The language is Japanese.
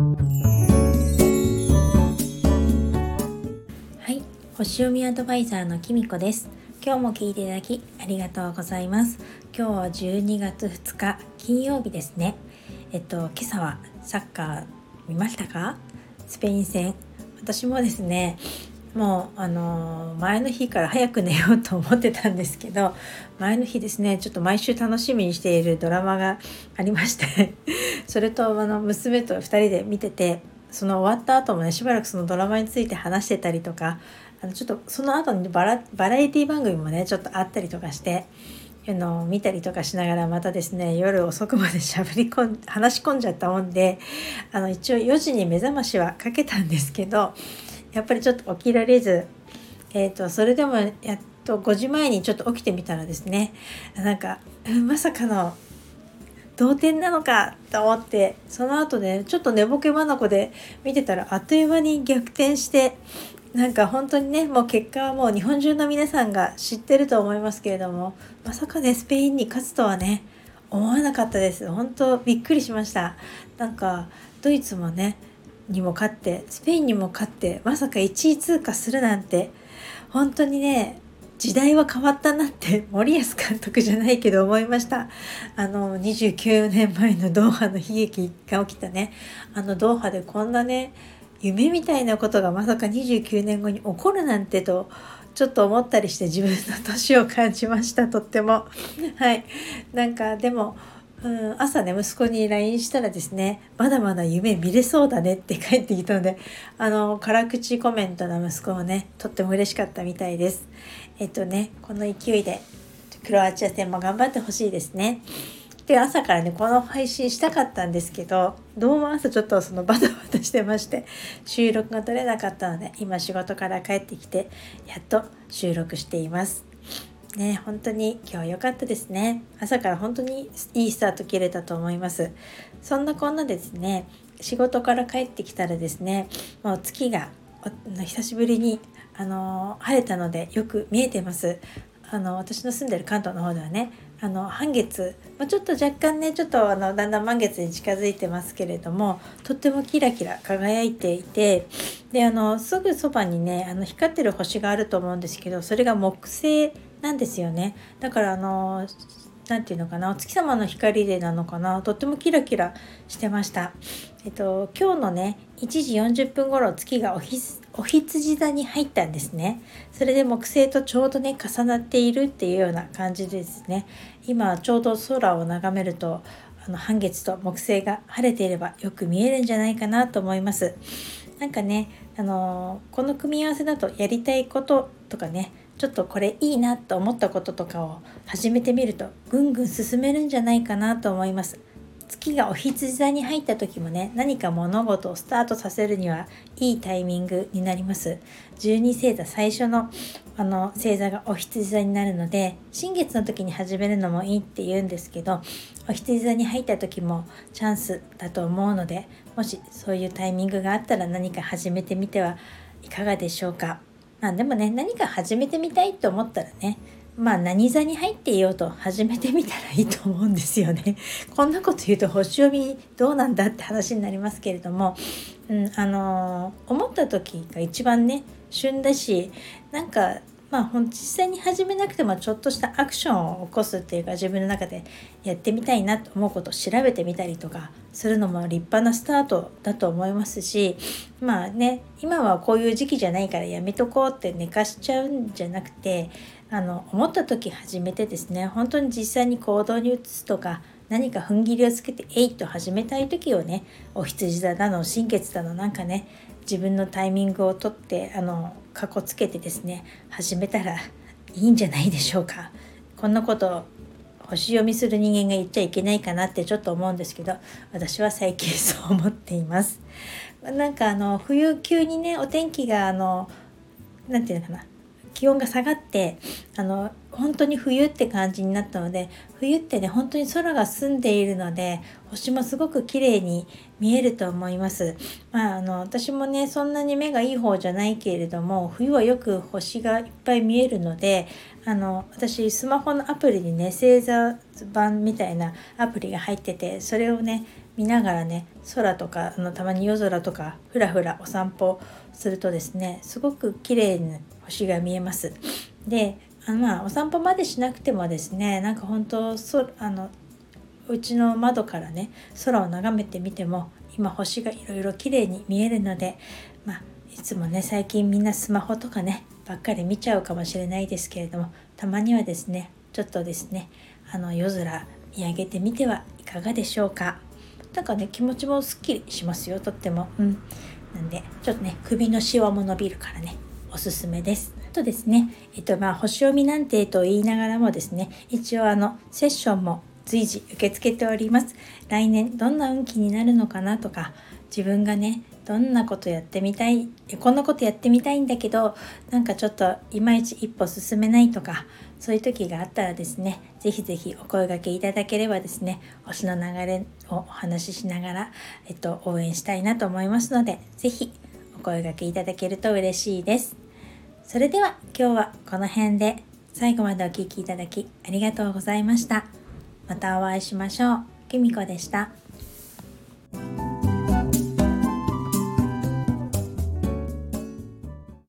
はい。星読みアドバイザーのきみこです。今日も聞いていただきありがとうございます。今日は12月2日金曜日ですね。えっと今朝はサッカー見ましたか？スペイン戦。私もですねもうあの前の日から早く寝ようと思ってたんですけど前の日ですねちょっと毎週楽しみにしているドラマがありまして それとあの娘と2人で見ててその終わった後もねしばらくそのドラマについて話してたりとかあのちょっとその後にバラバラエティ番組もねちょっとあったりとかしてあの見たりとかしながらまたですね夜遅くまでしゃべり込ん 話し込んじゃったもんであの一応4時に目覚ましはかけたんですけどやっぱりちょっと起きられず、えーと、それでもやっと5時前にちょっと起きてみたらですねなんかまさかの同点なのかと思ってその後ねちょっと寝ぼけ眼で見てたらあっという間に逆転してなんか本当にねもう結果はもう日本中の皆さんが知ってると思いますけれどもまさかねスペインに勝つとはね思わなかったです。本当びっくりしました。なんかドイツもねにも勝ってスペインにも勝ってまさか1位通過するなんて本当にね時代は変わったなって 森保監督じゃないけど思いました。あの29年前のドーハの悲劇が起きたね。あのドーハでこんなね夢みたいなことがまさか29年後に起こるなんてとちょっと思ったりして自分の年を感じましたとっても。はい。なんかでもうん朝ね息子に LINE したらですねまだまだ夢見れそうだねって帰ってきたのであの辛口コメントの息子もねとっても嬉しかったみたいです。えっとねこの勢いでクロアチア戦も頑張ってほしいですね。で朝からねこの配信したかったんですけどどうも朝ちょっとそのバタバタしてまして収録が取れなかったので今仕事から帰ってきてやっと収録しています。ね本当に今日は良かったですね。朝から本当にいいスタート切れたと思います。そんなこんなですね仕事から帰ってきたらですねもう月が久しぶりにあの晴れたのでよく見えてます。あの私の住んでる関東の方ではねあの半月、まあ、ちょっと若干ねちょっとあのだんだん満月に近づいてますけれどもとってもキラキラ輝いていてであのすぐそばにねあの光ってる星があると思うんですけどそれが木星なんですよね。だからあの何て言うのかなお月様の光でなのかなとってもキラキラしてました。えっと今日のね1時40分頃月がおひお羊座に入ったんですね。それで木星とちょうどね重なっているっていうような感じですね。今ちょうど空を眺めるとあの半月と木星が晴れていればよく見えるんじゃないかなと思います。なんかねあのこの組み合わせだとやりたいこととかねちょっとこれいいなと思ったこととかを始めてみるとぐんぐん進めるんじゃないかなと思います。月がお羊座に入った時もね何か物事をスタートさせるにはいいタイミングになります12星座最初のあの星座がお羊座になるので新月の時に始めるのもいいって言うんですけどお羊座に入った時もチャンスだと思うのでもしそういうタイミングがあったら何か始めてみてはいかがでしょうかまあでもね何か始めてみたいと思ったらねまあ何座に入っていようと始めてみたらいいと思うんですよね。こんなこと言うと星読みどうなんだって話になりますけれども、うん、あのー、思った時が一番ね旬だしなんかまあ実際に始めなくてもちょっとしたアクションを起こすっていうか自分の中でやってみたいなと思うことを調べてみたりとかするのも立派なスタートだと思いますしまあね今はこういう時期じゃないからやめとこうって寝かしちゃうんじゃなくてあの思った時始めてですね本当に実際に行動に移すとか何か踏ん切りをつけてえいっと始めたい時をねお羊座だの新月だのなんかね自分のタイミングをとってあのかこつけてですね始めたらいいんじゃないでしょうか。こんなこと星読みする人間が言っちゃいけないかなってちょっと思うんですけど私は最近そう思っています。なんかあの冬急にねお天気があの何て言うのかな気温が下がってあの本当に冬って感じになったので冬ってね本当に空が澄んでいるので星もすごく綺麗に見えると思います。まあ、あの私もねそんなに目がいい方じゃないけれども冬はよく星がいっぱい見えるのであの私スマホのアプリにね星座版みたいなアプリが入っててそれをね見ながらね空とかあのたまに夜空とかふらふらお散歩するとですねすごく綺麗な星が見えます。であのまあお散歩までしなくてもですねなんか本当そあのうちの窓からね空を眺めてみても今星がいろいろ綺麗に見えるので、まあ、いつもね最近みんなスマホとかねばっかり見ちゃうかもしれないですけれどもたまにはですねちょっとですねあの夜空見上げてみてはいかがでしょうか。なんかね気持ちもすっきりしますよとっても。うん。なんでちょっとね首のシワも伸びるからね。おすすめです。あとですねえっとまあ星読みなんてと言いながらもですね一応あのセッションも随時受け付けております。来年どんな運気になるのかなとか自分がねどんなことやってみたいこんなことやってみたいんだけどなんかちょっといまいち一歩進めないとかそういう時があったらですね是非是非お声がけいただければですね星の流れをお話ししながら、えっと、応援したいなと思いますので是非お声がけいただけると嬉しいですそれでは今日はこの辺で最後までお聴きいただきありがとうございました。またお会いしましょう。きみこでした。